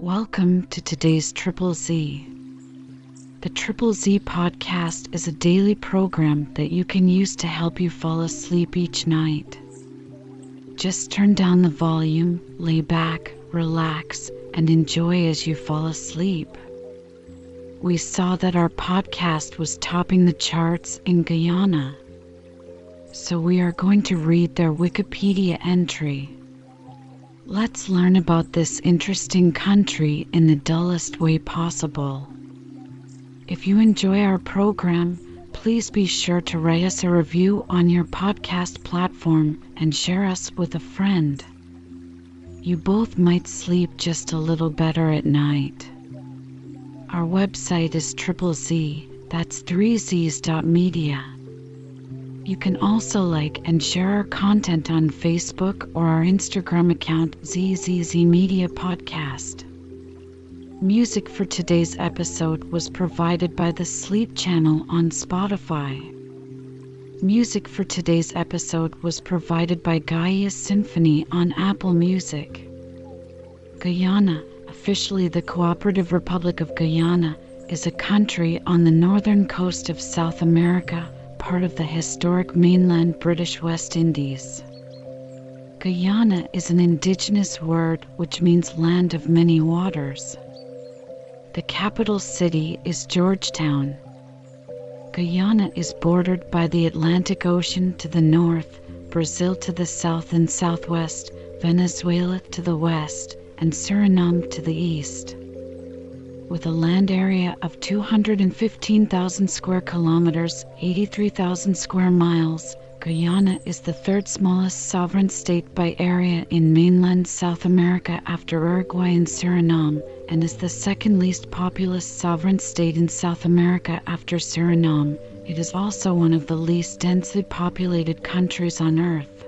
Welcome to today's Triple Z. The Triple Z podcast is a daily program that you can use to help you fall asleep each night. Just turn down the volume, lay back, relax, and enjoy as you fall asleep. We saw that our podcast was topping the charts in Guyana. So we are going to read their Wikipedia entry. Let's learn about this interesting country in the dullest way possible. If you enjoy our program, please be sure to write us a review on your podcast platform and share us with a friend. You both might sleep just a little better at night. Our website is triple Z, that's 3z's.media. You can also like and share our content on Facebook or our Instagram account ZZZ Media Podcast. Music for today's episode was provided by the Sleep Channel on Spotify. Music for today's episode was provided by Gaia Symphony on Apple Music. Guyana, officially the Cooperative Republic of Guyana, is a country on the northern coast of South America part of the historic mainland British West Indies. Guyana is an indigenous word which means land of many waters. The capital city is Georgetown. Guyana is bordered by the Atlantic Ocean to the north, Brazil to the south and southwest, Venezuela to the west, and Suriname to the east with a land area of 215,000 square kilometers, 83,000 square miles. Guyana is the third smallest sovereign state by area in mainland South America after Uruguay and Suriname, and is the second least populous sovereign state in South America after Suriname. It is also one of the least densely populated countries on Earth.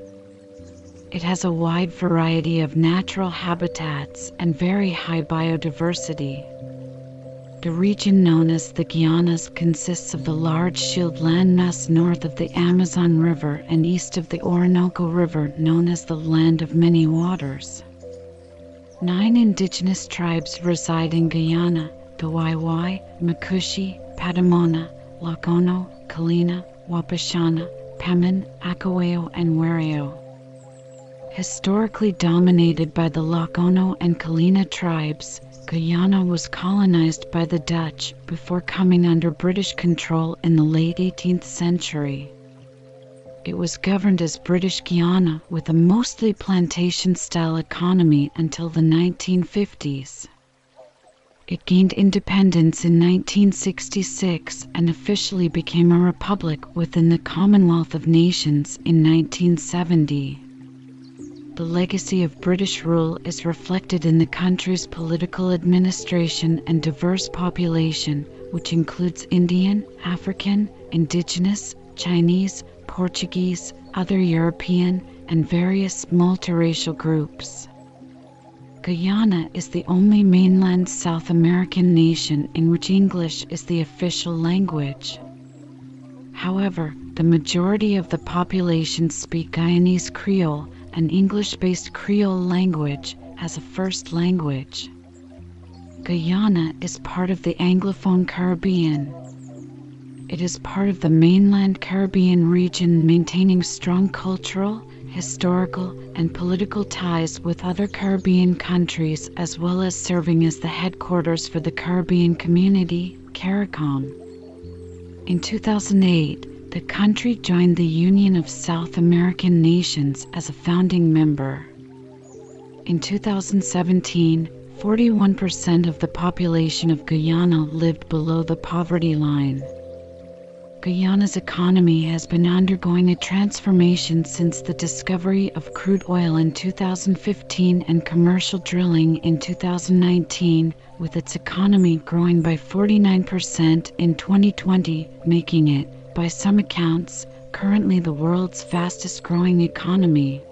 It has a wide variety of natural habitats and very high biodiversity. The region known as the Guianas consists of the large shield landmass north of the Amazon River and east of the Orinoco River, known as the Land of Many Waters. Nine indigenous tribes reside in Guyana the Wai Wai, Macushi, Patamona, Lokono, Kalina, Wapishana, Pemon, Akawaio, and Warao. Historically dominated by the Lokono and Kalina tribes, Guyana was colonized by the Dutch before coming under British control in the late 18th century. It was governed as British Guiana with a mostly plantation style economy until the 1950s. It gained independence in 1966 and officially became a republic within the Commonwealth of Nations in 1970 the legacy of British rule is reflected in the country's political administration and diverse population, which includes Indian, African, Indigenous, Chinese, Portuguese, other European, and various multiracial groups. Guyana is the only mainland South American nation in which English is the official language. However, the majority of the population speak Guyanese Creole an English based Creole language, as a first language. Guyana is part of the Anglophone Caribbean. It is part of the mainland Caribbean region, maintaining strong cultural, historical, and political ties with other Caribbean countries, as well as serving as the headquarters for the Caribbean Community, CARICOM. In 2008, the country joined the Union of South American Nations as a founding member. In 2017, 41% of the population of Guyana lived below the poverty line. Guyana's economy has been undergoing a transformation since the discovery of crude oil in 2015 and commercial drilling in 2019, with its economy growing by 49% in 2020, making it by some accounts, currently the world's fastest growing economy.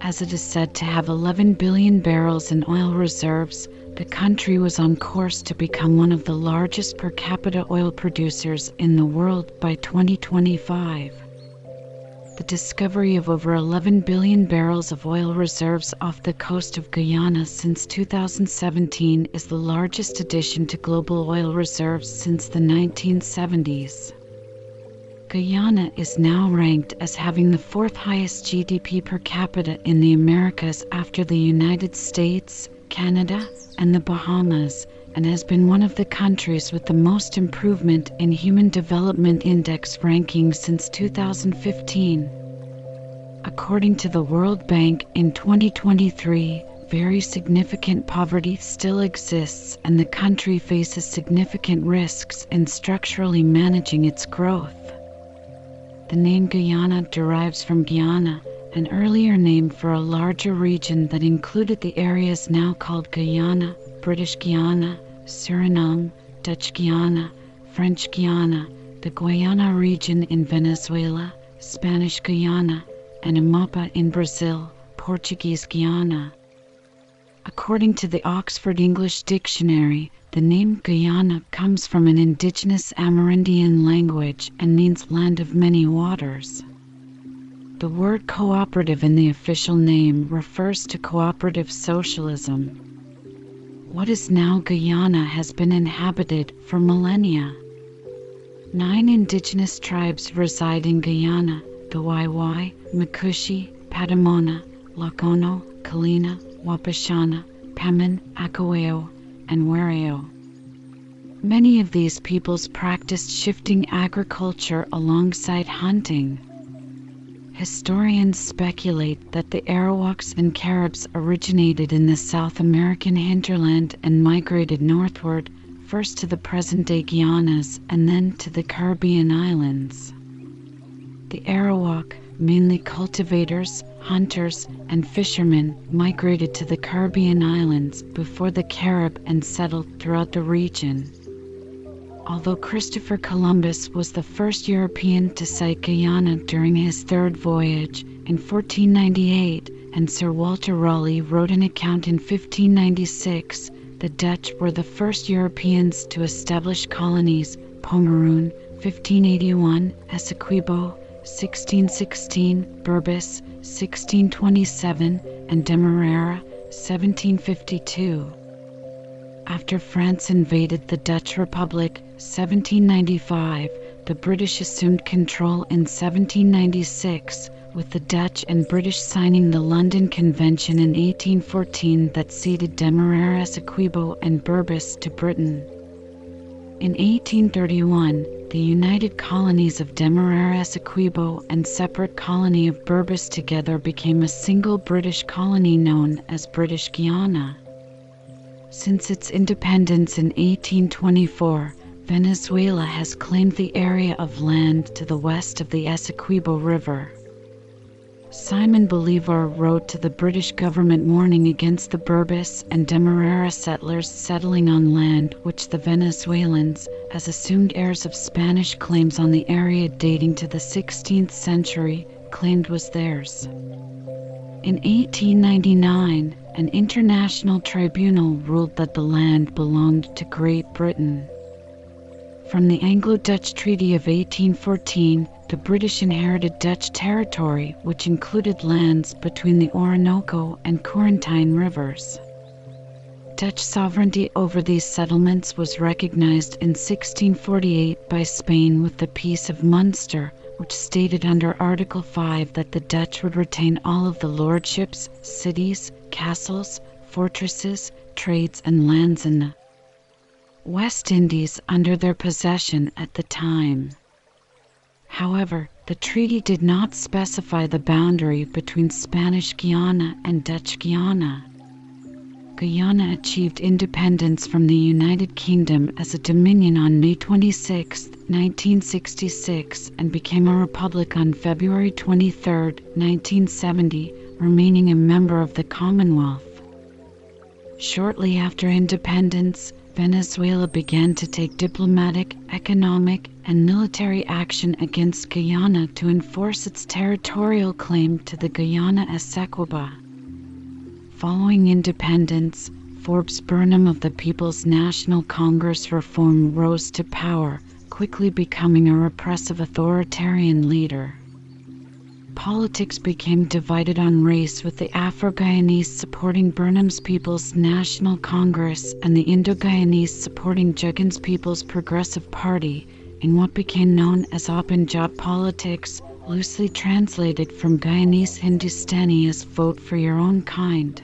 As it is said to have 11 billion barrels in oil reserves, the country was on course to become one of the largest per capita oil producers in the world by 2025. the discovery of over 11 billion barrels of oil reserves off the coast of Guyana since 2017 is the largest addition to global oil reserves since the 1970s. Guyana is now ranked as having the fourth highest GDP per capita in the Americas after the United States, Canada, and the Bahamas, and has been one of the countries with the most improvement in Human Development Index ranking since 2015. According to the World Bank, in 2023, very significant poverty still exists and the country faces significant risks in structurally managing its growth. The name Guyana derives from Guiana, an earlier name for a larger region that included the areas now called Guyana, British Guiana, Suriname, Dutch Guiana, French Guiana, the Guayana region in Venezuela, Spanish Guiana, and Amapa in Brazil, Portuguese Guiana. According to the Oxford English Dictionary, the name Guyana comes from an indigenous Amerindian language and means land of many waters. The word cooperative in the official name refers to cooperative socialism. What is now Guyana has been inhabited for millennia. Nine indigenous tribes reside in Guyana the Wai Wai, Macushi, Patamona, Lokono, Kalina, Wapishana, Pemon, Akawaio, and Warao. Many of these peoples practiced shifting agriculture alongside hunting. Historians speculate that the Arawaks and Caribs originated in the South American hinterland and migrated northward, first to the present day Guianas and then to the Caribbean islands. The Arawak, mainly cultivators, hunters, and fishermen, migrated to the Caribbean islands before the Carib and settled throughout the region. Although Christopher Columbus was the first European to sight Guyana during his third voyage in 1498, and Sir Walter Raleigh wrote an account in 1596, the Dutch were the first Europeans to establish colonies Pomeroon, 1581, Essequibo, 1616, Berbice, 1627, and Demerara, 1752. After France invaded the Dutch Republic, 1795, the British assumed control in 1796, with the Dutch and British signing the London Convention in 1814 that ceded Demerara, Essequibo, and Berbice to Britain. In 1831, the united colonies of Demerara, Essequibo, and separate colony of Berbice together became a single British colony known as British Guiana. Since its independence in 1824, Venezuela has claimed the area of land to the west of the Essequibo River. Simon Bolivar wrote to the British government warning against the Berbice and Demerara settlers settling on land which the Venezuelans, as assumed heirs of Spanish claims on the area dating to the 16th century, claimed was theirs. In 1899, an international tribunal ruled that the land belonged to Great Britain. From the Anglo Dutch Treaty of 1814, the British inherited Dutch territory, which included lands between the Orinoco and Corentyne rivers. Dutch sovereignty over these settlements was recognized in 1648 by Spain with the Peace of Munster, which stated under Article 5 that the Dutch would retain all of the lordships, cities, castles, fortresses, trades, and lands in the West Indies under their possession at the time. However, the treaty did not specify the boundary between Spanish Guiana and Dutch Guiana. Guyana achieved independence from the United Kingdom as a dominion on May 26, 1966, and became a republic on February 23, 1970, remaining a member of the Commonwealth. Shortly after independence, Venezuela began to take diplomatic, economic, and military action against Guyana to enforce its territorial claim to the Guyana Essequibo. Following independence, Forbes Burnham of the People's National Congress Reform rose to power, quickly becoming a repressive authoritarian leader. politics became divided on race with the Afro-Guyanese supporting Burnham's People's National Congress and the Indo-Guyanese supporting Jagan's People's Progressive Party in what became known as apanjaat politics, loosely translated from Guyanese Hindustani as vote for your own kind.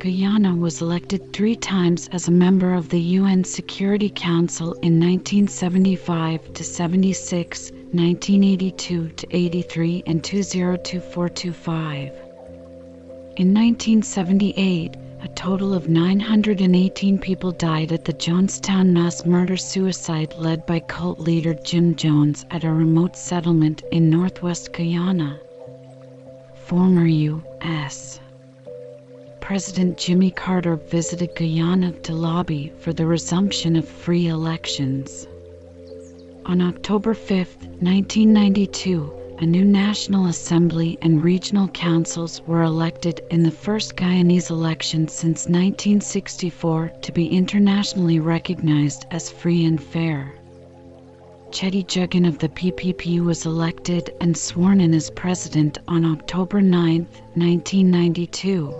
Guyana was elected three times as a member of the UN Security Council in 1975 to 76, 1982 to 83, and 2024 25. In 1978, a total of 918 people died at the Jonestown mass murder suicide led by cult leader Jim Jones at a remote settlement in northwest Guyana. Former U.S. President Jimmy Carter visited Guyana to lobby for the resumption of free elections. On October 5, 1992, a new National Assembly and regional councils were elected in the first Guyanese election since 1964 to be internationally recognized as free and fair. Cheddi Jagan of the PPP was elected and sworn in as president on October 9, 1992.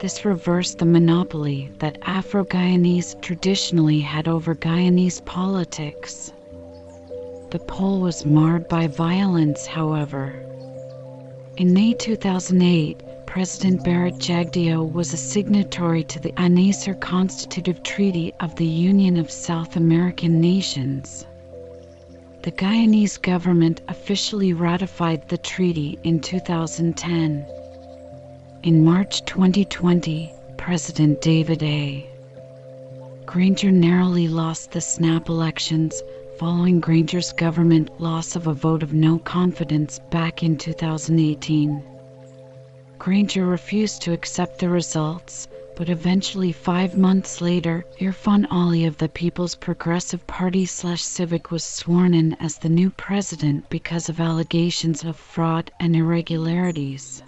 This reversed the monopoly that Afro Guyanese traditionally had over Guyanese politics. The poll was marred by violence, however. In May 2008, President Bharrat Jagdeo was a signatory to the UNASUR Constitutive Treaty of the Union of South American Nations. The Guyanese government officially ratified the treaty in 2010. In March 2020, President David A. Granger narrowly lost the snap elections following Granger's government loss of a vote of no confidence back in 2018. Granger refused to accept the results, but eventually, five months later, Irfan Ali of the People's Progressive Party slash Civic was sworn in as the new president because of allegations of fraud and irregularities.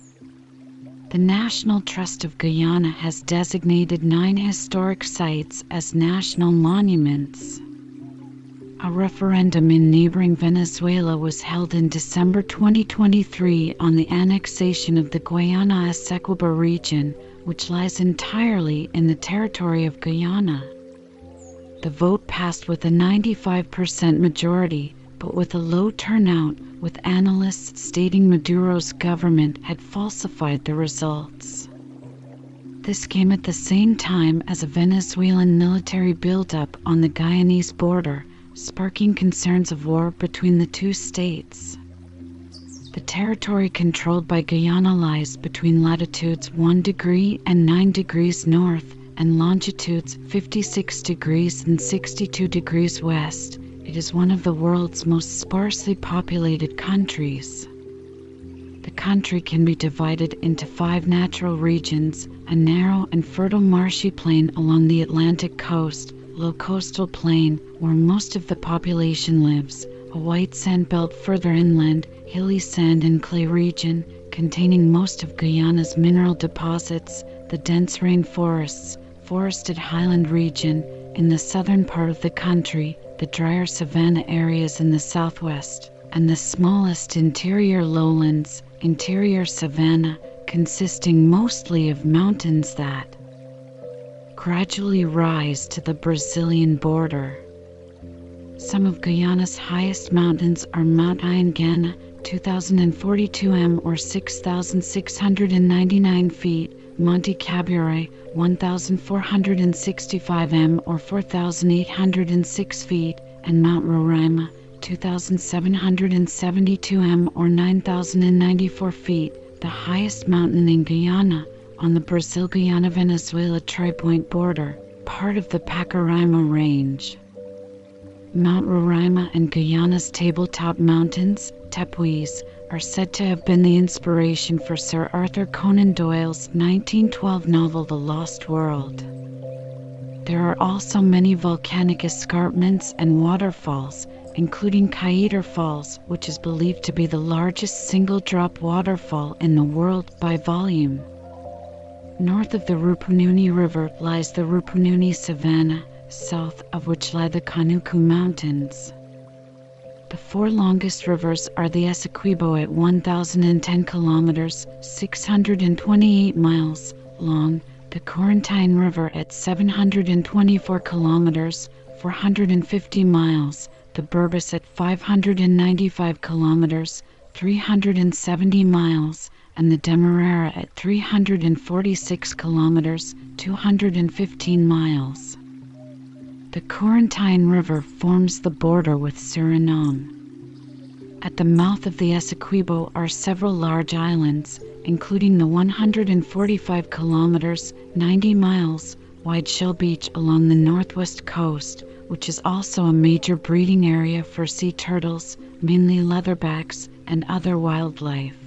The National Trust of Guyana has designated nine historic sites as national monuments. A referendum in neighboring Venezuela was held in December 2023 on the annexation of the Guayana Essequibo region, which lies entirely in the territory of Guyana. The vote passed with a 95% majority, but with a low turnout, with analysts stating Maduro's government had falsified the results. This came at the same time as a Venezuelan military buildup on the Guyanese border, sparking concerns of war between the two states. The territory controlled by Guyana lies between latitudes 1 degree and 9 degrees north and longitudes 56 degrees and 62 degrees west. It is one of the world's most sparsely populated countries. The country can be divided into five natural regions a narrow and fertile marshy plain along the Atlantic coast, low coastal plain where most of the population lives, a white sand belt further inland, hilly sand and clay region containing most of Guyana's mineral deposits, the dense rainforests, forested highland region in the southern part of the country, the drier savanna areas in the southwest, and the smallest interior lowlands, interior savanna, consisting mostly of mountains that gradually rise to the Brazilian border. Some of Guyana's highest mountains are Mount Ayanganna, 2042 m or 6,699 feet, Monte Caburaí, 1,465 m or 4,806 feet, and Mount Roraima, 2,772 m or 9,094 feet, the highest mountain in Guyana, on the Brazil Guyana Venezuela tripoint border, part of the Pacaraima Range. Mount Roraima and Guyana's tabletop mountains, tepuis, are said to have been the inspiration for Sir Arthur Conan Doyle's 1912 novel The Lost World. There are also many volcanic escarpments and waterfalls, including Kaieteur Falls, which is believed to be the largest single drop waterfall in the world by volume. North of the Rupununi River lies the Rupununi Savannah, south of which lie the Kanuku Mountains. The four longest rivers are the Essequibo at 1,010 kilometers, 628 miles long, the Corentyne River at 724 kilometers, 450 miles, the Berbice at 595 kilometers, 370 miles, and the Demerara at 346 kilometers, 215 miles. The Corentyne River forms the border with Suriname. At the mouth of the Essequibo are several large islands, including the 145 kilometers, 90 miles wide Shell Beach along the northwest coast, which is also a major breeding area for sea turtles, mainly leatherbacks, and other wildlife.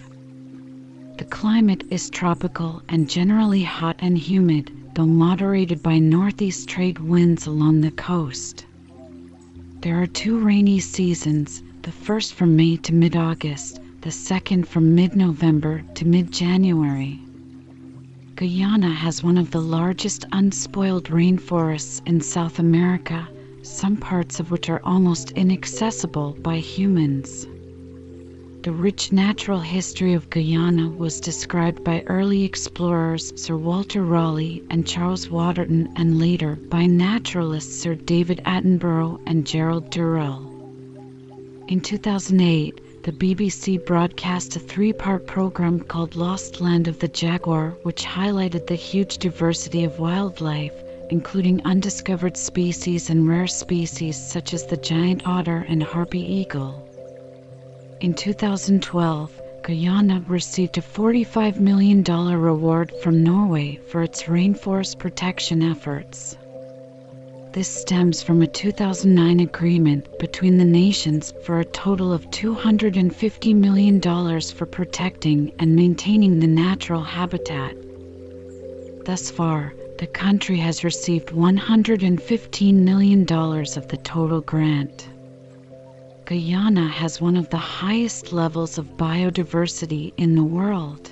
The climate is tropical and generally hot and humid, though moderated by northeast trade winds along the coast. There are two rainy seasons, the first from May to mid August, the second from mid November to mid January. Guyana has one of the largest unspoiled rainforests in South America, some parts of which are almost inaccessible by humans. The rich natural history of Guyana was described by early explorers Sir Walter Raleigh and Charles Waterton and later by naturalists Sir David Attenborough and Gerald Durrell. In 2008, the BBC broadcast a three part program called Lost Land of the Jaguar, which highlighted the huge diversity of wildlife, including undiscovered species and rare species such as the giant otter and harpy eagle. In 2012, Guyana received a $45 million reward from Norway for its rainforest protection efforts. This stems from a 2009 agreement between the nations for a total of $250 million for protecting and maintaining the natural habitat. Thus far, the country has received $115 million of the total grant. Guyana has one of the highest levels of biodiversity in the world.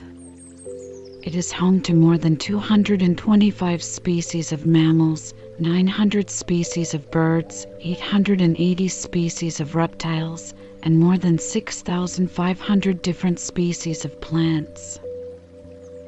It is home to more than 225 species of mammals, 900 species of birds, 880 species of reptiles, and more than 6,500 different species of plants.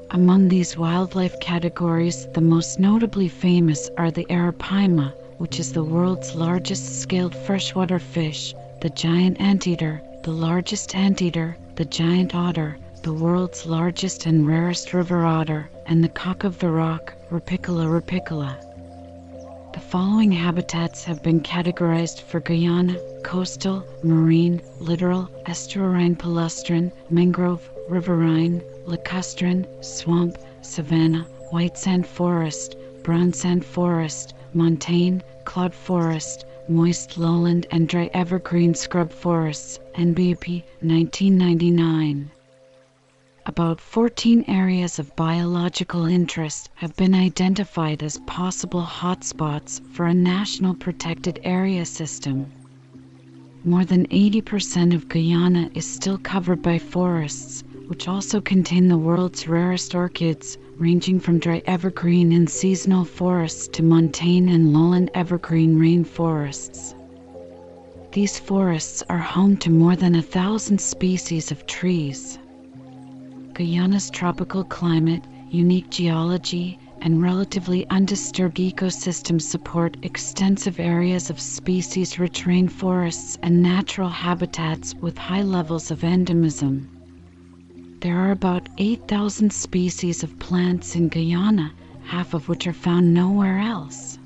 Among these wildlife categories, the most notably famous are the arapaima, which is the world's largest scaled freshwater fish, the giant anteater, the largest anteater, the giant otter, the world's largest and rarest river otter, and the cock of the rock, Rupicola rupicola. The following habitats have been categorized for Guyana coastal, marine, littoral, estuarine palustrine, mangrove, riverine, lacustrine, swamp, savanna, white sand forest, brown sand forest, montane, cloud forest, moist lowland and dry evergreen scrub forests, NBP 1999. About 14 areas of biological interest have been identified as possible hotspots for a national protected area system. More than 80% of Guyana is still covered by forests, which also contain the world's rarest orchids, ranging from dry evergreen and seasonal forests to montane and lowland evergreen rainforests. These forests are home to more than a thousand species of trees. Guyana's tropical climate, unique geology, and relatively undisturbed ecosystems support extensive areas of species rich rainforests and natural habitats with high levels of endemism. There are about 8,000 species of plants in Guyana, half of which are found nowhere else.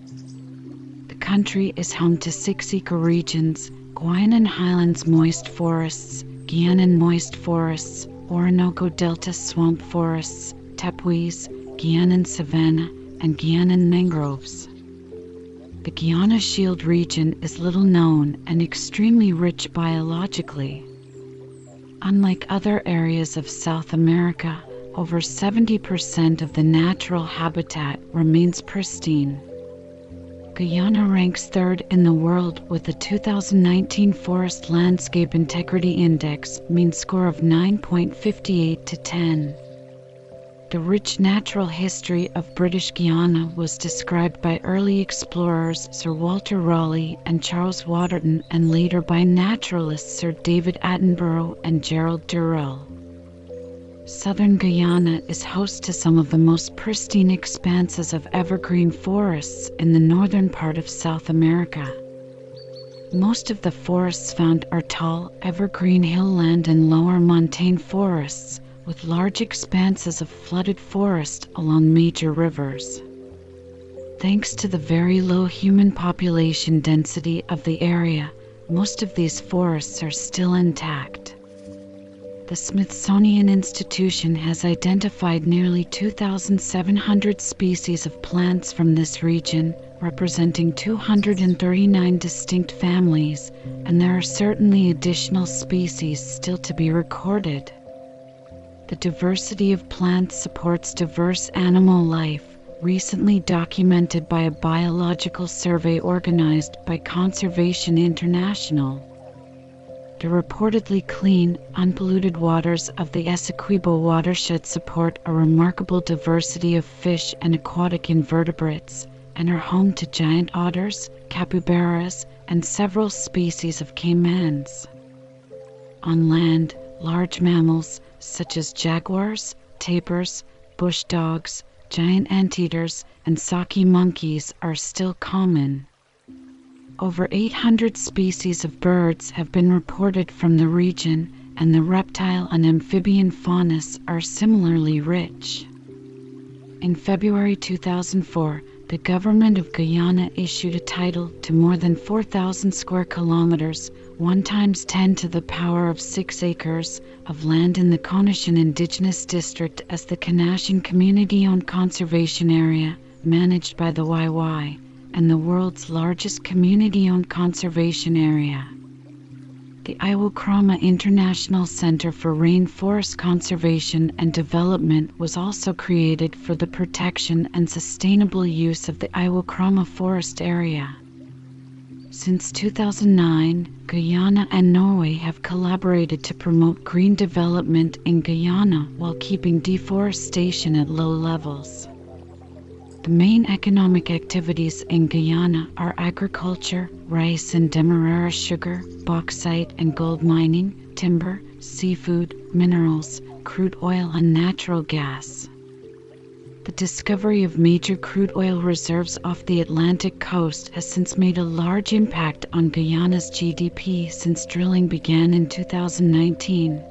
The country is home to six ecoregions Guianan Highlands moist forests, Guianan moist forests, Orinoco Delta swamp forests, tepuis, Guianan savanna, and Guianan mangroves. The Guiana Shield region is little known and extremely rich biologically. Unlike other areas of South America, over 70% of the natural habitat remains pristine. Guyana ranks third in the world with a 2019 Forest Landscape Integrity Index mean score of 9.58 to 10. The rich natural history of British Guiana was described by early explorers Sir Walter Raleigh and Charles Waterton and later by naturalists Sir David Attenborough and Gerald Durrell. Southern Guyana is host to some of the most pristine expanses of evergreen forests in the northern part of South America. Most of the forests found are tall, evergreen hillland and lower montane forests with large expanses of flooded forest along major rivers. Thanks to the very low human population density of the area, most of these forests are still intact. The Smithsonian Institution has identified nearly 2,700 species of plants from this region, representing 239 distinct families, and there are certainly additional species still to be recorded. The diversity of plants supports diverse animal life, recently documented by a biological survey organized by Conservation International. The reportedly clean, unpolluted waters of the Essequibo watershed support a remarkable diversity of fish and aquatic invertebrates, and are home to giant otters, capybaras, and several species of caimans. On land, large mammals, such as jaguars, tapirs, bush dogs, giant anteaters, and Saki monkeys are still common. Over 800 species of birds have been reported from the region, and the reptile and amphibian faunas are similarly rich. In February 2004, the government of Guyana issued a title to more than 4,000 square kilometers 1 times 10 to the power of 6 acres of land in the Konashen Indigenous District as the Konashen Community Owned Conservation Area, managed by the Wai Wai, and the world's largest community owned conservation area. The Iwokrama International Center for Rainforest Conservation and Development was also created for the protection and sustainable use of the Iwokrama Forest Area. Since 2009, Guyana and Norway have collaborated to promote green development in Guyana while keeping deforestation at low levels. The main economic activities in Guyana are agriculture, rice and demerara sugar, bauxite and gold mining, timber, seafood, minerals, crude oil, and natural gas. The discovery of major crude oil reserves off the Atlantic coast has since made a large impact on Guyana's GDP since drilling began in 2019.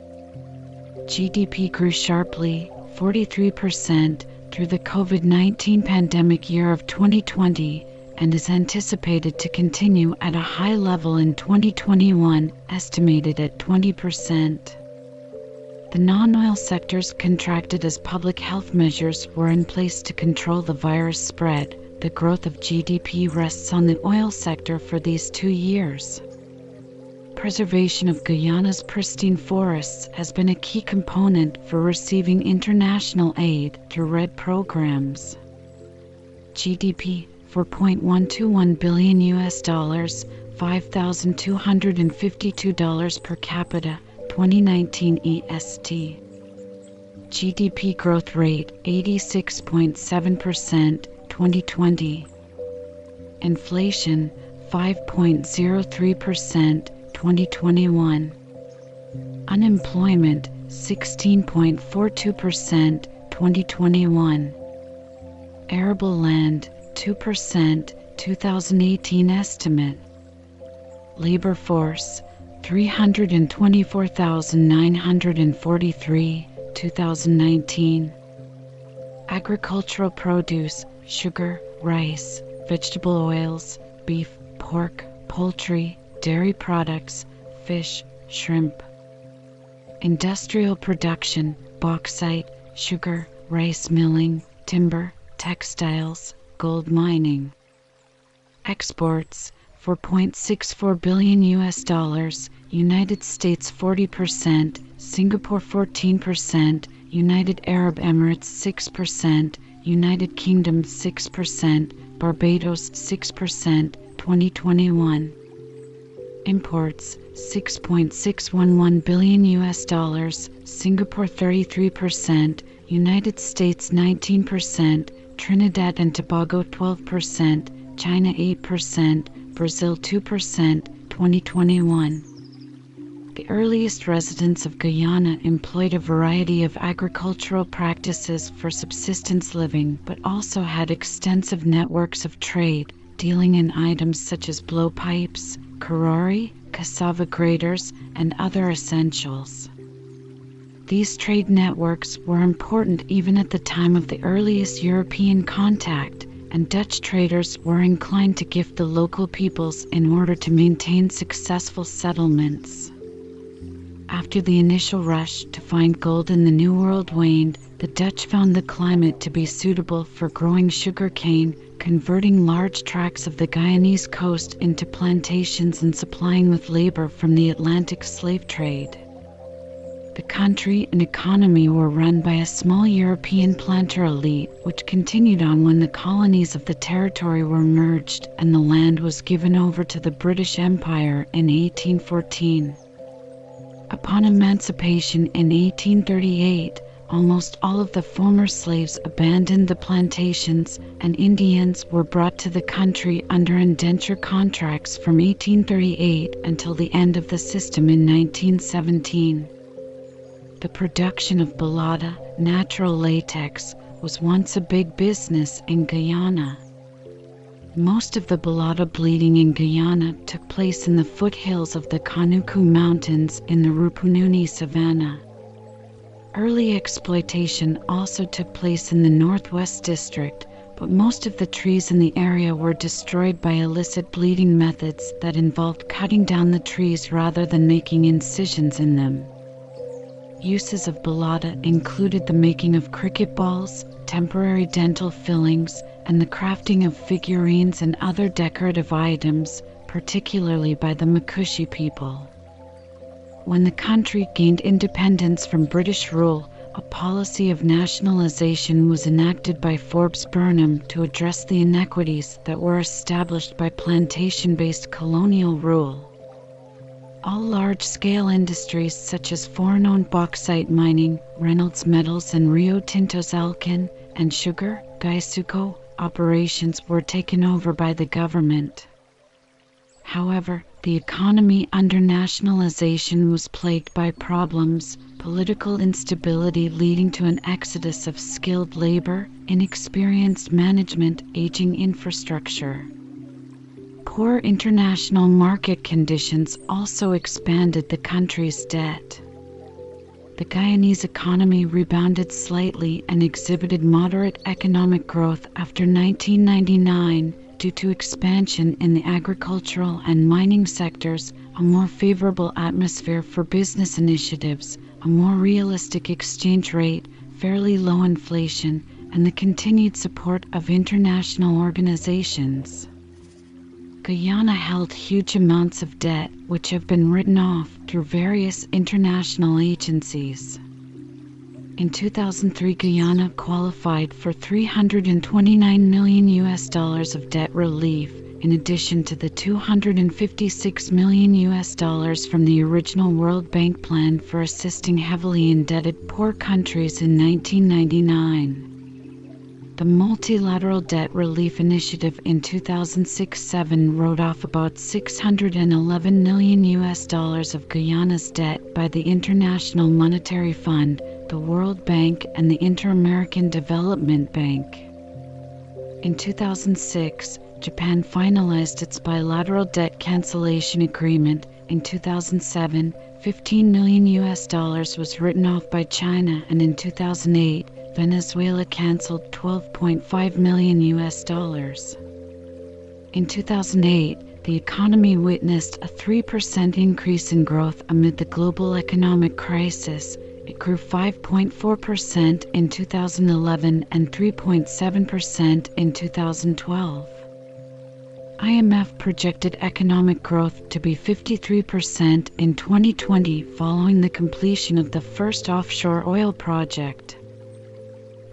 GDP grew sharply, 43%, through the COVID 19 pandemic year of 2020 and is anticipated to continue at a high level in 2021, estimated at 20%. The non oil sectors contracted as public health measures were in place to control the virus spread. The growth of GDP rests on the oil sector for these two years. Preservation of Guyana's pristine forests has been a key component for receiving international aid through REDD programs. GDP 4.121 billion US dollars, $5,252 per capita 2019 EST. GDP growth rate 86.7% 2020. Inflation 5.03% 2021. Unemployment 16.42% 2021. Arable land 2% 2018 estimate. Labor force 324,943, 2019. Agricultural produce, sugar, rice, vegetable oils, beef, pork, poultry, dairy products, fish, shrimp. Industrial production, bauxite, sugar, rice milling, timber, textiles, gold mining. Exports, 4.64 billion US dollars, United States 40%, Singapore 14%, United Arab Emirates 6%, United Kingdom 6%, Barbados 6%, 2021. Imports 6.611 billion US dollars, Singapore 33%, United States 19%, Trinidad and Tobago 12%, China 8%, Brazil 2%, 2021. The earliest residents of Guyana employed a variety of agricultural practices for subsistence living, but also had extensive networks of trade, dealing in items such as blowpipes, curare, cassava graters, and other essentials. These trade networks were important even at the time of the earliest European contact, and Dutch traders were inclined to gift the local peoples in order to maintain successful settlements. After the initial rush to find gold in the New World waned, the Dutch found the climate to be suitable for growing sugar cane, converting large tracts of the Guyanese coast into plantations and supplying with labor from the Atlantic slave trade. The country and economy were run by a small European planter elite, which continued on when the colonies of the territory were merged and the land was given over to the British Empire in 1814. Upon emancipation in 1838, almost all of the former slaves abandoned the plantations, and Indians were brought to the country under indenture contracts from 1838 until the end of the system in 1917. The production of balata, natural latex, was once a big business in Guyana. Most of the balata bleeding in Guyana took place in the foothills of the Kanuku Mountains in the Rupununi Savannah. Early exploitation also took place in the Northwest District, but most of the trees in the area were destroyed by illicit bleeding methods that involved cutting down the trees rather than making incisions in them. Uses of balata included the making of cricket balls, temporary dental fillings, and the crafting of figurines and other decorative items, particularly by the Makushi people. When the country gained independence from British rule, a policy of nationalization was enacted by Forbes Burnham to address the inequities that were established by plantation based colonial rule. All large scale industries such as foreign owned bauxite mining, Reynolds Metals, and Rio Tinto's Alcan and sugar, GuySuCo, operations were taken over by the government. However, the economy under nationalization was plagued by problems, political instability leading to an exodus of skilled labor, inexperienced management, aging infrastructure. Poor international market conditions also expanded the country's debt the Guyanese economy rebounded slightly and exhibited moderate economic growth after 1999 due to expansion in the agricultural and mining sectors, a more favorable atmosphere for business initiatives, a more realistic exchange rate, fairly low inflation, and the continued support of international organizations. Guyana held huge amounts of debt, which have been written off through various international agencies. In 2003, Guyana qualified for 329 million US dollars of debt relief, in addition to the 256 million US dollars from the original World Bank plan for assisting heavily indebted poor countries in 1999. The Multilateral Debt Relief Initiative in 2006-7 wrote off about 611 million US dollars of Guyana's debt by the International Monetary Fund, the World Bank, and the Inter-American Development Bank. In 2006, Japan finalized its bilateral debt cancellation agreement. In 2007, 15 million US dollars was written off by China, and in 2008, Venezuela canceled 12.5 million US dollars. In 2008, the economy witnessed a 3% increase in growth amid the global economic crisis. Grew 5.4% in 2011 and 3.7% in 2012. IMF projected economic growth to be 53% in 2020 following the completion of the first offshore oil project.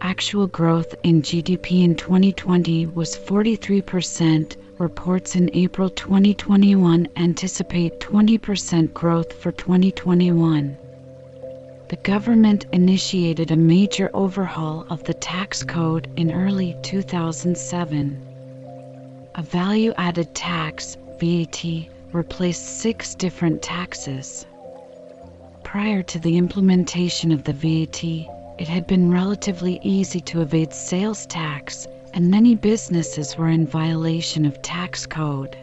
Actual growth in GDP in 2020 was 43%. Reports in April 2021 anticipate 20% growth for 2021. The government initiated a major overhaul of the tax code in early 2007. A value added tax, VAT, replaced six different taxes. Prior to the implementation of the VAT, it had been relatively easy to evade sales tax, and many businesses were in violation of tax code.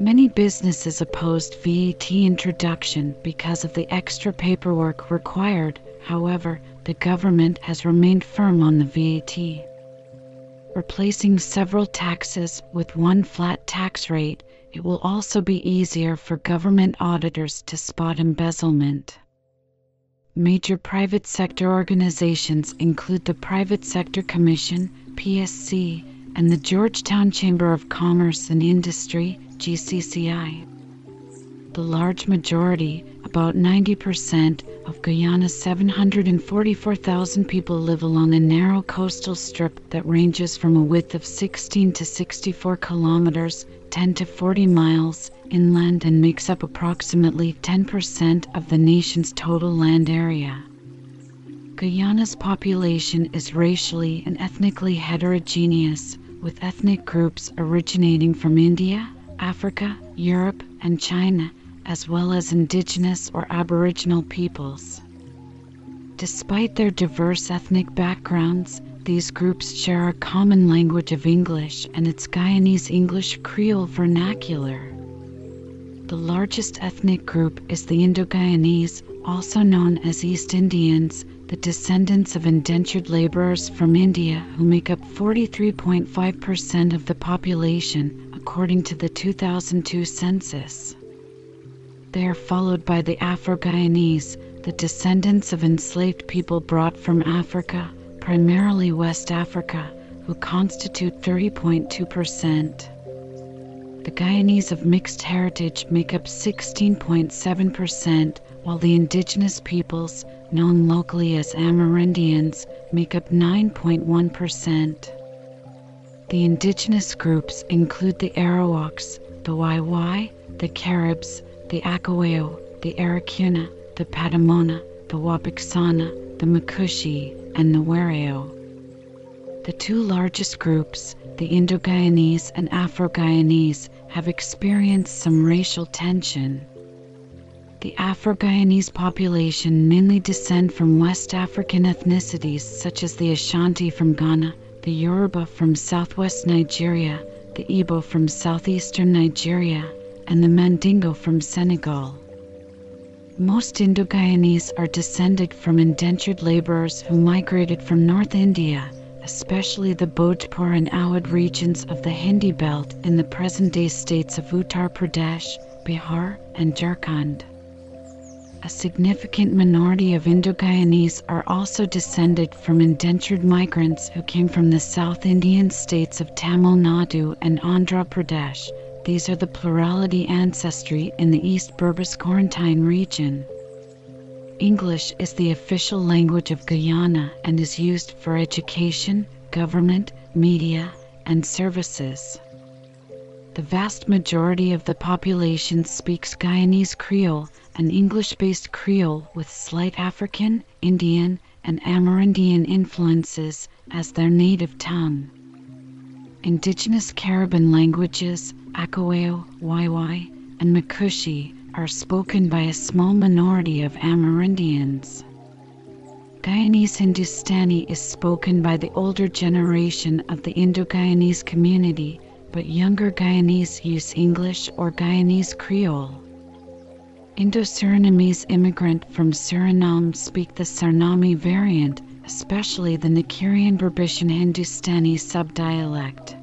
Many businesses opposed VAT introduction because of the extra paperwork required. However, the government has remained firm on the VAT. Replacing several taxes with one flat tax rate, it will also be easier for government auditors to spot embezzlement. Major private sector organizations include the Private Sector Commission, PSC, and the Georgetown Chamber of Commerce and Industry, GCCI. The large majority, about 90%, of Guyana's 744,000 people live along a narrow coastal strip that ranges from a width of 16 to 64 kilometers, 10 to 40 miles, inland and makes up approximately 10% of the nation's total land area. Guyana's population is racially and ethnically heterogeneous, with ethnic groups originating from India, Africa, Europe, and China, as well as indigenous or aboriginal peoples. Despite their diverse ethnic backgrounds, these groups share a common language of English and its Guyanese English Creole vernacular. The largest ethnic group is the Indo-Guyanese, also known as East Indians, the descendants of indentured laborers from India who make up 43.5% of the population, according to the 2002 census. They are followed by the Afro-Guyanese, the descendants of enslaved people brought from Africa, primarily West Africa, who constitute 30.2%. The Guyanese of mixed heritage make up 16.7%, while the indigenous peoples, known locally as Amerindians, make up 9.1%. The indigenous groups include the Arawaks, the Wai the Caribs, the Akawaio, the Arekuna, the Patamona, the Wapishana, the Makushi, and the Warao. The two largest groups, the Indo-Guyanese and Afro-Guyanese, have experienced some racial tension. The Afro-Guyanese population mainly descend from West African ethnicities such as the Ashanti from Ghana, the Yoruba from southwest Nigeria, the Igbo from southeastern Nigeria, and the Mandingo from Senegal. Most Indo-Guyanese are descended from indentured laborers who migrated from North India especially the Bhojpur and Awadh regions of the Hindi belt in the present-day states of Uttar Pradesh, Bihar, and Jharkhand. A significant minority of Indo-Guyanese are also descended from indentured migrants who came from the South Indian states of Tamil Nadu and Andhra Pradesh. These are the plurality ancestry in the East Berbice Corentyne region. English is the official language of Guyana and is used for education, government, media, and services. The vast majority of the population speaks Guyanese Creole, an English based Creole with slight African, Indian, and Amerindian influences, as their native tongue. Indigenous Caribbean languages, Akawaio, Waiwai, and Makushi, are spoken by a small minority of Amerindians. Guyanese Hindustani is spoken by the older generation of the Indo-Guyanese community, but younger Guyanese use English or Guyanese Creole. Indo-Surinamese immigrant from Suriname speak the Sarnami variant, especially the Nakirian Berbishan Hindustani subdialect.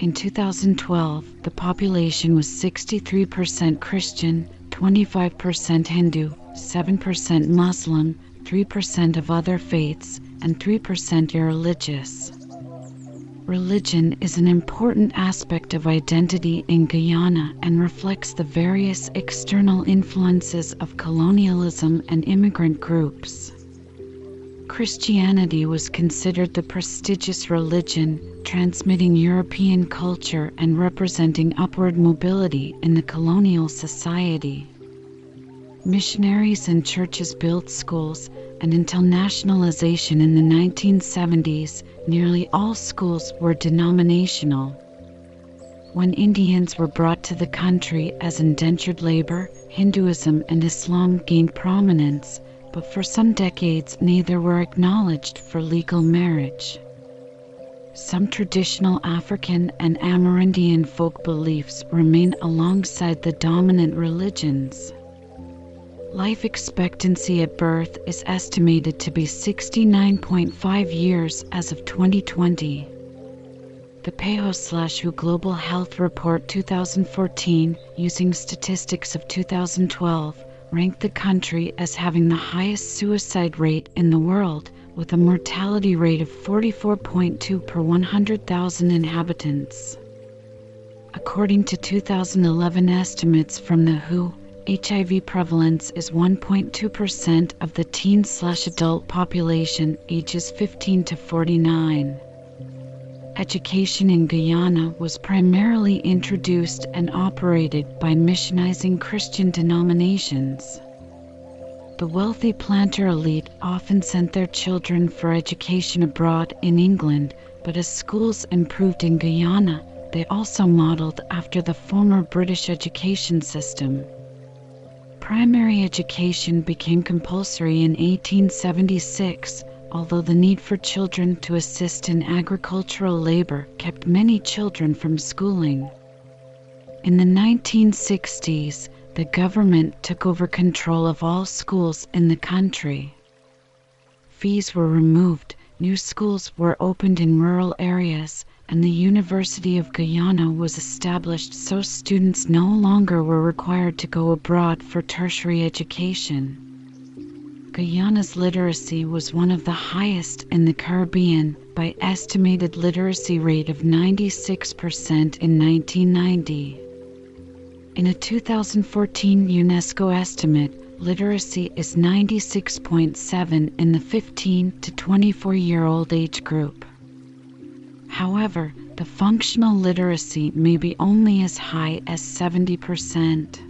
In 2012, the population was 63% Christian, 25% Hindu, 7% Muslim, 3% of other faiths, and 3% irreligious. Religion is an important aspect of identity in Guyana and reflects the various external influences of colonialism and immigrant groups. Christianity was considered the prestigious religion, transmitting European culture and representing upward mobility in the colonial society. Missionaries and churches built schools, and until nationalization in the 1970s, nearly all schools were denominational. When Indians were brought to the country as indentured labor, Hinduism and Islam gained prominence, but for some decades neither were acknowledged for legal marriage. Some traditional African and Amerindian folk beliefs remain alongside the dominant religions. Life expectancy at birth is estimated to be 69.5 years as of 2020. The PAHO/WHO Global Health Report 2014, using statistics of 2012, ranked the country as having the highest suicide rate in the world, with a mortality rate of 44.2 per 100,000 inhabitants. According to 2011 estimates from the WHO, HIV prevalence is 1.2% of the teen slash adult population ages 15 to 49. Education in Guyana was primarily introduced and operated by missionizing Christian denominations. The wealthy planter elite often sent their children for education abroad in England, but as schools improved in Guyana, they also modeled after the former British education system. Primary education became compulsory in 1876, although the need for children to assist in agricultural labor kept many children from schooling. In the 1960s, the government took over control of all schools in the country. Fees were removed, new schools were opened in rural areas, and the University of Guyana was established so students no longer were required to go abroad for tertiary education. Guyana's literacy was one of the highest in the Caribbean by estimated literacy rate of 96% in 1990. In a 2014 UNESCO estimate, literacy is 96.7 in the 15 to 24 year old age group. However, the functional literacy may be only as high as 70%.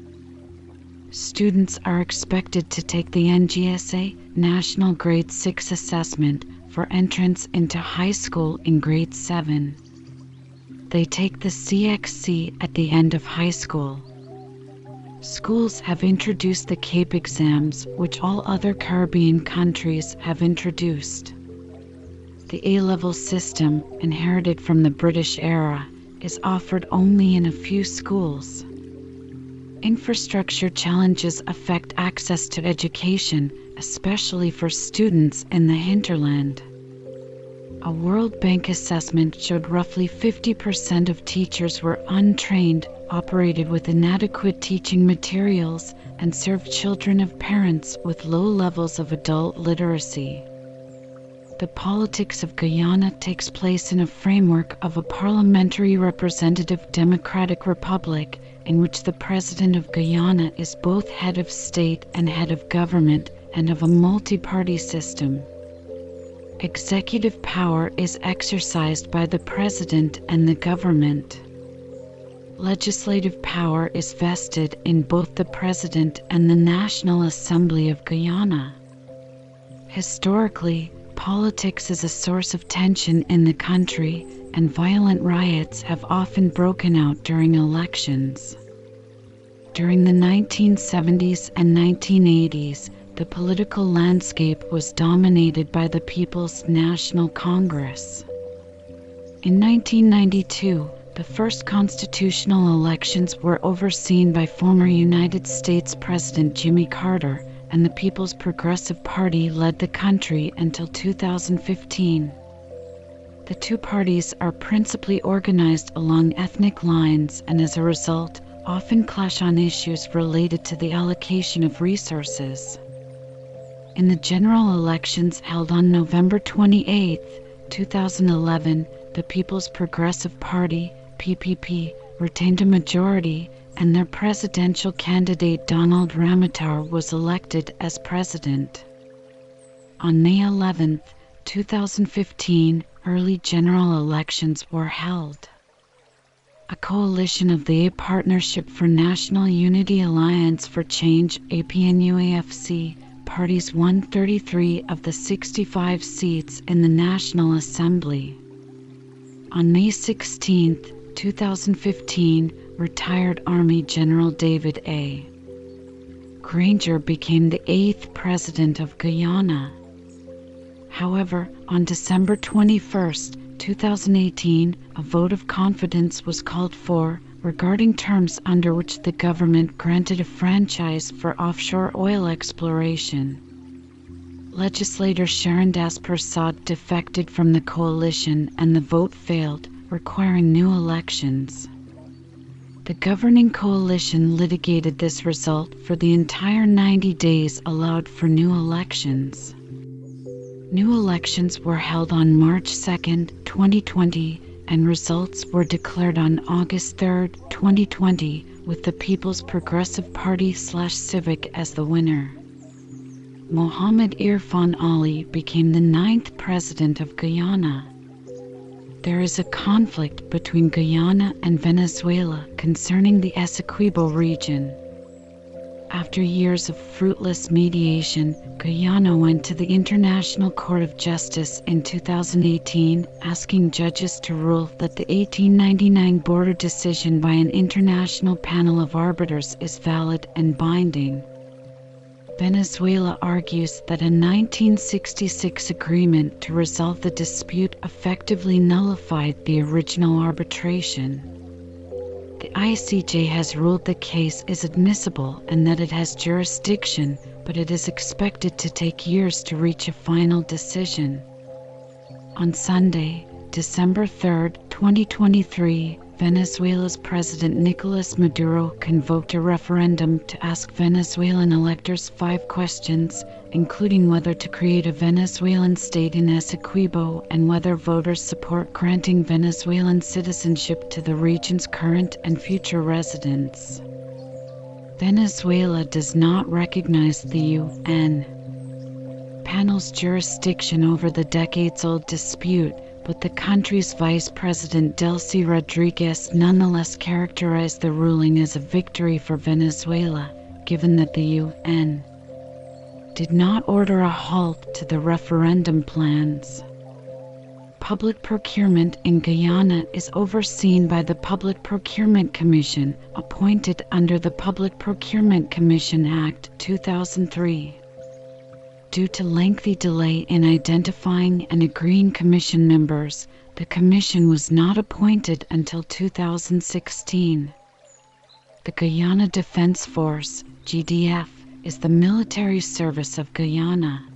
Students are expected to take the NGSA National Grade 6 Assessment for entrance into high school in grade 7. They take the CXC at the end of high school. Schools have introduced the CAPE exams, which all other Caribbean countries have introduced. The A level system, inherited from the British era, is offered only in a few schools. Infrastructure challenges affect access to education, especially for students in the hinterland. A World Bank assessment showed roughly 50% of teachers were untrained, operated with inadequate teaching materials, and served children of parents with low levels of adult literacy. The politics of Guyana takes place in a framework of a parliamentary representative democratic republic in which the president of Guyana is both head of state and head of government and of a multi party system. Executive power is exercised by the president and the government. Legislative power is vested in both the president and the National Assembly of Guyana. Historically, Politics is a source of tension in the country, and violent riots have often broken out during elections. During the 1970s and 1980s, the political landscape was dominated by the People's National Congress. In 1992, the first constitutional elections were overseen by former United States President Jimmy Carter and the People's Progressive Party led the country until 2015. The two parties are principally organized along ethnic lines and, as a result, often clash on issues related to the allocation of resources. In the general elections held on November 28, 2011, the People's Progressive Party, PPP, retained a majority and their presidential candidate Donald Ramotar was elected as president. On May 11, 2015, early general elections were held. A coalition of the A Partnership for National Unity Alliance for Change APNUAFC parties won 33 of the 65 seats in the National Assembly. On May 16, 2015, retired Army General David A. Granger became the eighth president of Guyana. However, on December 21, 2018, a vote of confidence was called for regarding terms under which the government granted a franchise for offshore oil exploration. Legislator Charrandass Persaud defected from the coalition and the vote failed, requiring new elections. The governing coalition litigated this result for the entire 90 days allowed for new elections. New elections were held on March 2, 2020, and results were declared on August 3, 2020, with the People's Progressive Party slash Civic as the winner. Mohamed Irfaan Ali became the ninth president of Guyana. There is a conflict between Guyana and Venezuela concerning the Essequibo region. After years of fruitless mediation, Guyana went to the International Court of Justice in 2018 asking judges to rule that the 1899 border decision by an international panel of arbiters is valid and binding. Venezuela argues that a 1966 agreement to resolve the dispute effectively nullified the original arbitration. The ICJ has ruled the case is admissible and that it has jurisdiction, but it is expected to take years to reach a final decision. On Sunday, December 3, 2023, Venezuela's President Nicolas Maduro convoked a referendum to ask Venezuelan electors five questions, including whether to create a Venezuelan state in Essequibo and whether voters support granting Venezuelan citizenship to the region's current and future residents. Venezuela does not recognize the UN panel's jurisdiction over the decades old dispute but the country's Vice President Delcy Rodriguez nonetheless characterized the ruling as a victory for Venezuela, given that the UN did not order a halt to the referendum plans. Public procurement in Guyana is overseen by the Public Procurement Commission, appointed under the Public Procurement Commission Act 2003. Due to lengthy delay in identifying and agreeing commission members, the commission was not appointed until 2016. The Guyana Defense Force, GDF, is the military service of Guyana.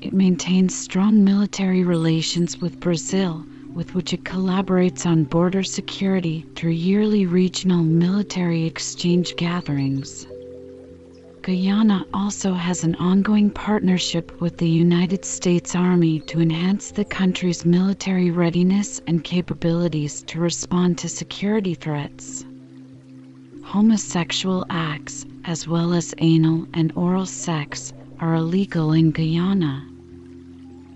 It maintains strong military relations with Brazil, with which it collaborates on border security through yearly regional military exchange gatherings. Guyana also has an ongoing partnership with the United States Army to enhance the country's military readiness and capabilities to respond to security threats. Homosexual acts, as well as anal and oral sex, are illegal in Guyana.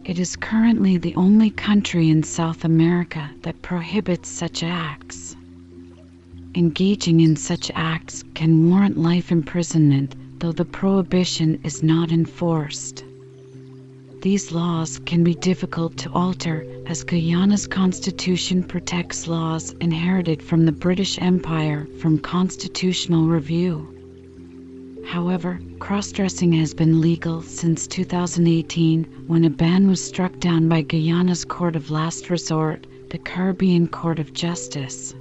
It is currently the only country in South America that prohibits such acts. Engaging in such acts can warrant life imprisonment though the prohibition is not enforced. These laws can be difficult to alter as Guyana's constitution protects laws inherited from the British Empire from constitutional review. However, cross dressing has been legal since 2018 when a ban was struck down by Guyana's Court of Last Resort, the Caribbean Court of Justice.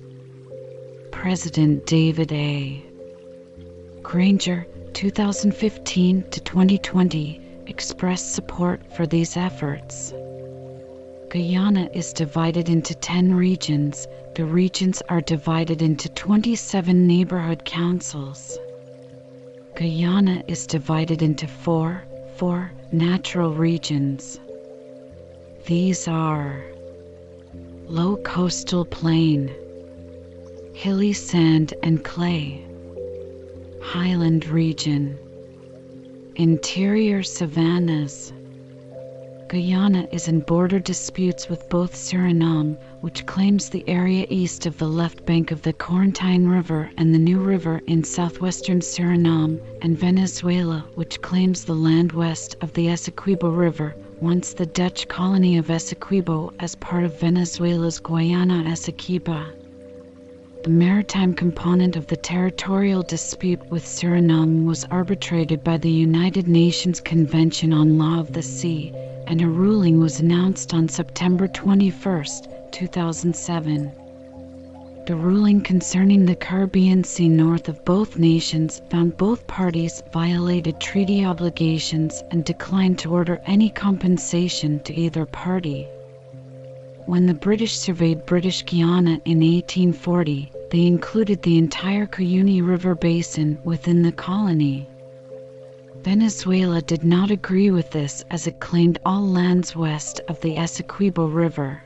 President David A. Granger, 2015 to 2020 expressed support for these efforts. Guyana is divided into 10 regions. The regions are divided into 27 neighborhood councils. Guyana is divided into four, four natural regions. These are low coastal plain, hilly sand and clay, highland region, interior savannas, Guyana is in border disputes with both Suriname, which claims the area east of the left bank of the Corentyne River and the New River in southwestern Suriname, and Venezuela, which claims the land west of the Essequibo River, once the Dutch colony of Essequibo as part of Venezuela's Guayana Essequiba. The maritime component of the territorial dispute with Suriname was arbitrated by the United Nations Convention on Law of the Sea and a ruling was announced on September 21, 2007. The ruling concerning the Caribbean Sea north of both nations found both parties violated treaty obligations and declined to order any compensation to either party. When the British surveyed British Guiana in 1840, they included the entire Cuyuni River basin within the colony. Venezuela did not agree with this as it claimed all lands west of the Essequibo River.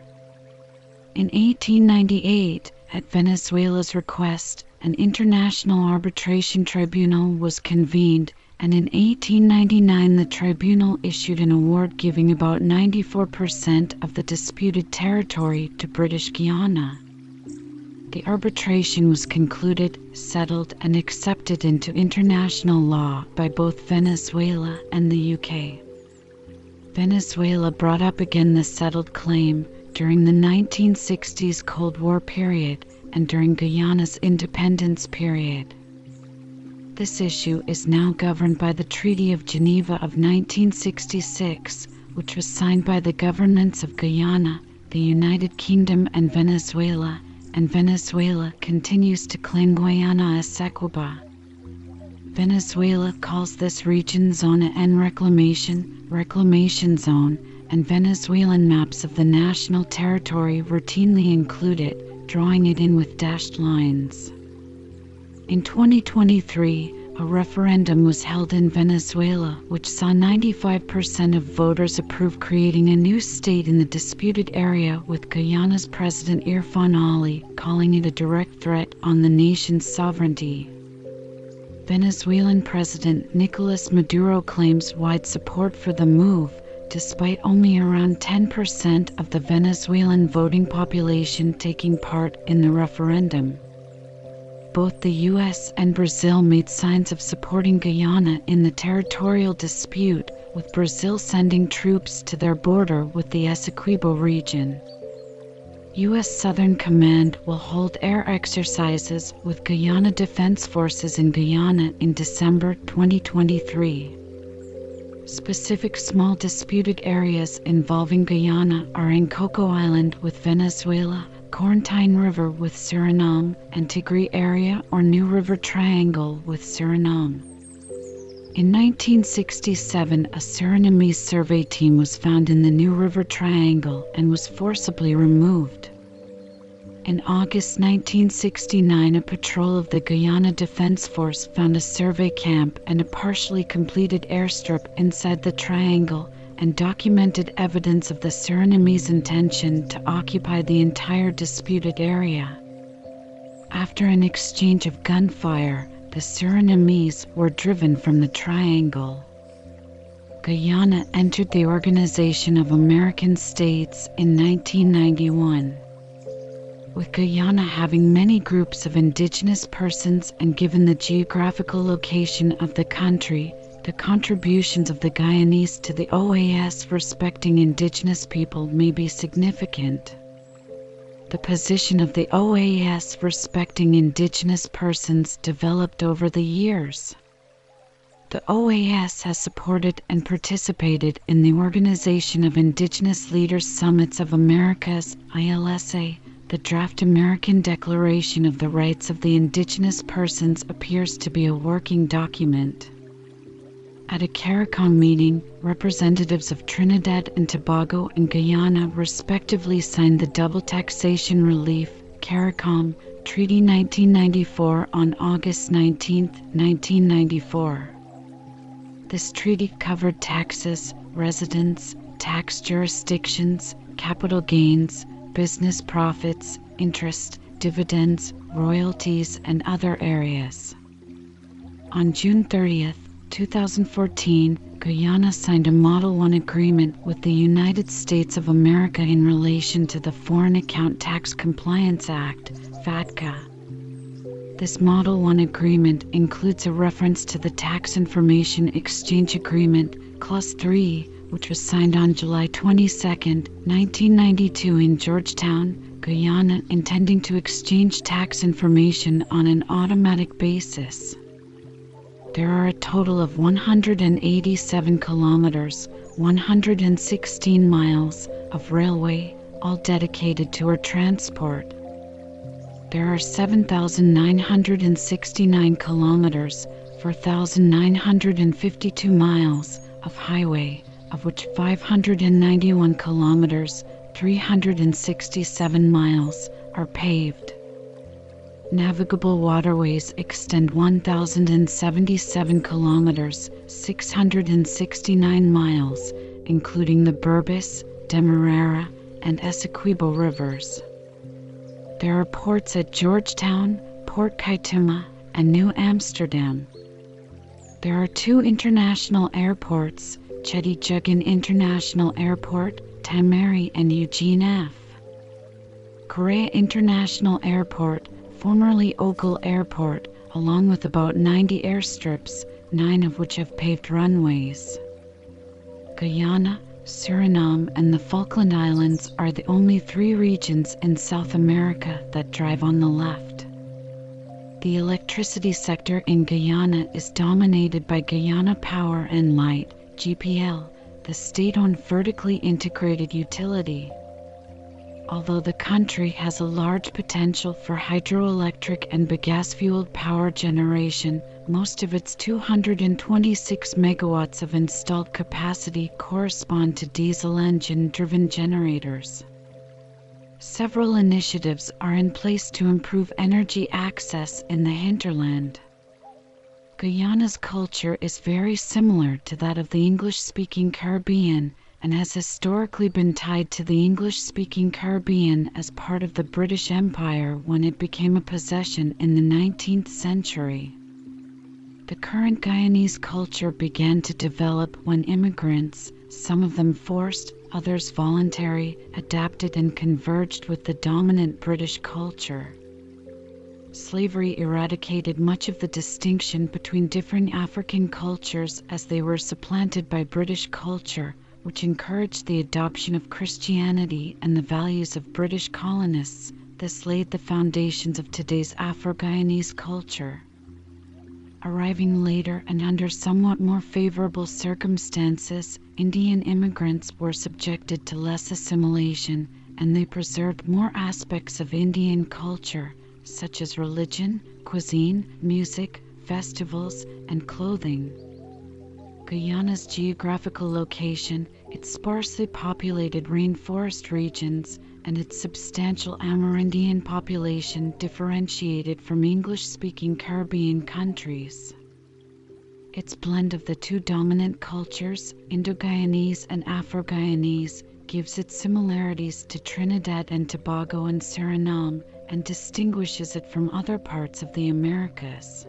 In 1898, at Venezuela's request, an international arbitration tribunal was convened, and in 1899 the tribunal issued an award giving about 94% of the disputed territory to British Guiana. The arbitration was concluded, settled, and accepted into international law by both Venezuela and the UK. Venezuela brought up again the settled claim during the 1960s Cold War period and during Guyana's independence period. This issue is now governed by the Treaty of Geneva of 1966, which was signed by the governments of Guyana, the United Kingdom, and Venezuela and Venezuela continues to claim Guayana as Essequiba. Venezuela calls this region Zona en Reclamación, Reclamation Zone, and Venezuelan maps of the national territory routinely include it, drawing it in with dashed lines. In 2023, a referendum was held in Venezuela, which saw 95% of voters approve creating a new state in the disputed area, with Guyana's President Irfaan Ali calling it a direct threat on the nation's sovereignty. Venezuelan President Nicolas Maduro claims wide support for the move, despite only around 10% of the Venezuelan voting population taking part in the referendum both the US and Brazil made signs of supporting Guyana in the territorial dispute, with Brazil sending troops to their border with the Essequibo region. U.S. Southern Command will hold air exercises with Guyana Defense Forces in Guyana in December 2023. Specific small disputed areas involving Guyana are in Coco Island with Venezuela, Corentyne River with Suriname, and Tigre Area or New River Triangle with Suriname. In 1967, a Surinamese survey team was found in the New River Triangle and was forcibly removed. In August 1969, a patrol of the Guyana Defense Force found a survey camp and a partially completed airstrip inside the triangle and documented evidence of the Surinamese intention to occupy the entire disputed area. After an exchange of gunfire, the Surinamese were driven from the triangle. Guyana entered the Organization of American States in 1991. With Guyana having many groups of indigenous persons and given the geographical location of the country, the contributions of the Guyanese to the OAS respecting indigenous people may be significant. The position of the OAS respecting indigenous persons developed over the years. The OAS has supported and participated in the Organization of Indigenous Leaders Summits of Americas, ILSA. The draft American Declaration of the Rights of the Indigenous Persons appears to be a working document. At a CARICOM meeting, representatives of Trinidad and Tobago and Guyana respectively signed the Double Taxation Relief CARICOM Treaty 1994 on August 19, 1994. This treaty covered taxes, residence, tax jurisdictions, capital gains, business profits, interest, dividends, royalties, and other areas. On June 30th, 2014, Guyana signed a Model 1 agreement with the United States of America in relation to the Foreign Account Tax Compliance Act, FATCA. This Model 1 agreement includes a reference to the Tax Information Exchange Agreement, Clause 3, which was signed on July 22, 1992 in Georgetown, Guyana, intending to exchange tax information on an automatic basis. There are a total of 187 kilometers, 116 miles of railway, all dedicated to air transport. There are 7,969 kilometers, 4,952 miles of highway, of which 591 kilometers, 367 miles, are paved. Navigable waterways extend 1,077 kilometers, 669 miles, including the Berbice, Demerara, and Essequibo rivers. There are ports at Georgetown, Port Kaituma, and New Amsterdam. There are two international airports, Jagan International Airport, Timehri and Eugene F. Correia International Airport, formerly Ogle Airport, along with about 90 airstrips, nine of which have paved runways. Guyana, Suriname, and the Falkland Islands are the only three regions in South America that drive on the left. The electricity sector in Guyana is dominated by Guyana Power and Light, GPL, the state owned vertically integrated utility. Although the country has a large potential for hydroelectric and bagasse fueled power generation, most of its 226 megawatts of installed capacity correspond to diesel engine driven generators. Several initiatives are in place to improve energy access in the hinterland. Guyana's culture is very similar to that of the English speaking Caribbean and has historically been tied to the English speaking Caribbean as part of the British Empire when it became a possession in the 19th century. The current Guyanese culture began to develop when immigrants, some of them forced, others voluntary, adapted and converged with the dominant British culture. Slavery eradicated much of the distinction between different African cultures as they were supplanted by British culture, which encouraged the adoption of Christianity and the values of British colonists. This laid the foundations of today's Afro Guyanese culture. Arriving later and under somewhat more favorable circumstances, Indian immigrants were subjected to less assimilation and they preserved more aspects of Indian culture, such as religion, cuisine, music, festivals, and clothing. Guyana's geographical location, its sparsely populated rainforest regions, and its substantial Amerindian population differentiated from English speaking Caribbean countries. Its blend of the two dominant cultures, Indo Guyanese and Afro Guyanese, gives it similarities to Trinidad and Tobago and Suriname and distinguishes it from other parts of the Americas.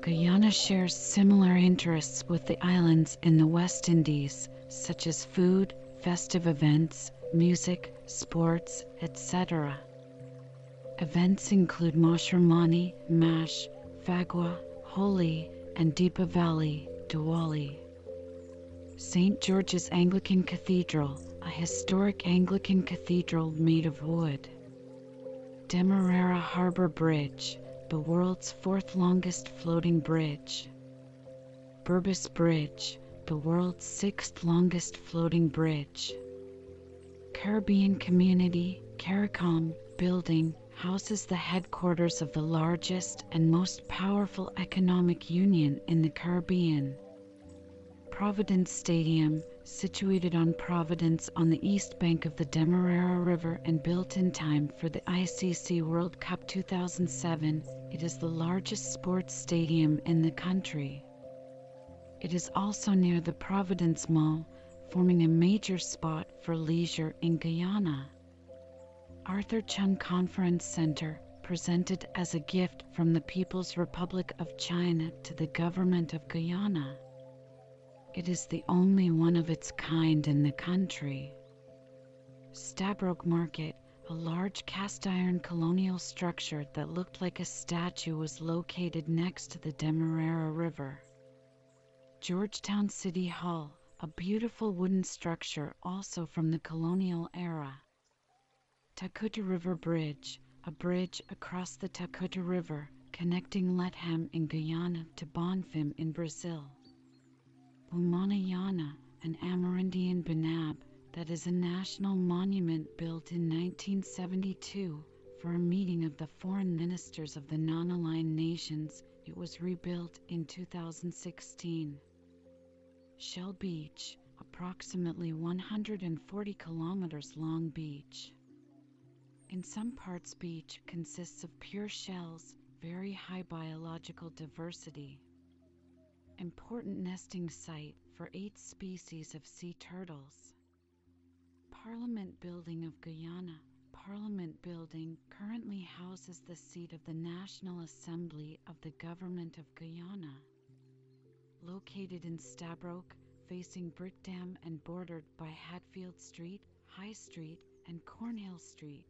Guyana shares similar interests with the islands in the West Indies, such as food, festive events, music, sports, etc. Events include Mashramani, Mash, Phagwah, Holi, and Deepavali, Diwali. St. George's Anglican Cathedral, a historic Anglican cathedral made of wood. Demerara Harbor Bridge, the world's fourth longest floating bridge. Berbice Bridge, the world's sixth longest floating bridge. Caribbean Community, CARICOM, building houses the headquarters of the largest and most powerful economic union in the Caribbean. Providence Stadium, situated on Providence on the east bank of the Demerara River and built in time for the ICC World Cup 2007, it is the largest sports stadium in the country. It is also near the Providence Mall, forming a major spot for leisure in Guyana. Arthur Chung Conference Center, presented as a gift from the People's Republic of China to the government of Guyana. It is the only one of its kind in the country. Stabroek Market, a large cast iron colonial structure that looked like a statue, was located next to the Demerara River. Georgetown City Hall, a beautiful wooden structure also from the colonial era. Takutu River Bridge, a bridge across the Takutu River connecting Lethem in Guyana to Bonfim in Brazil. Umana Yana, an Amerindian benab that is a national monument built in 1972 for a meeting of the foreign ministers of the non-aligned nations. It was rebuilt in 2016. Shell Beach, approximately 140 kilometers long beach. In some parts beach consists of pure shells, very high biological diversity. Important nesting site for eight species of sea turtles. Parliament Building of Guyana. Parliament Building currently houses the seat of the National Assembly of the Government of Guyana. Located in Stabroek, facing Brickdam and bordered by Hatfield Street, High Street, and Cornhill Street.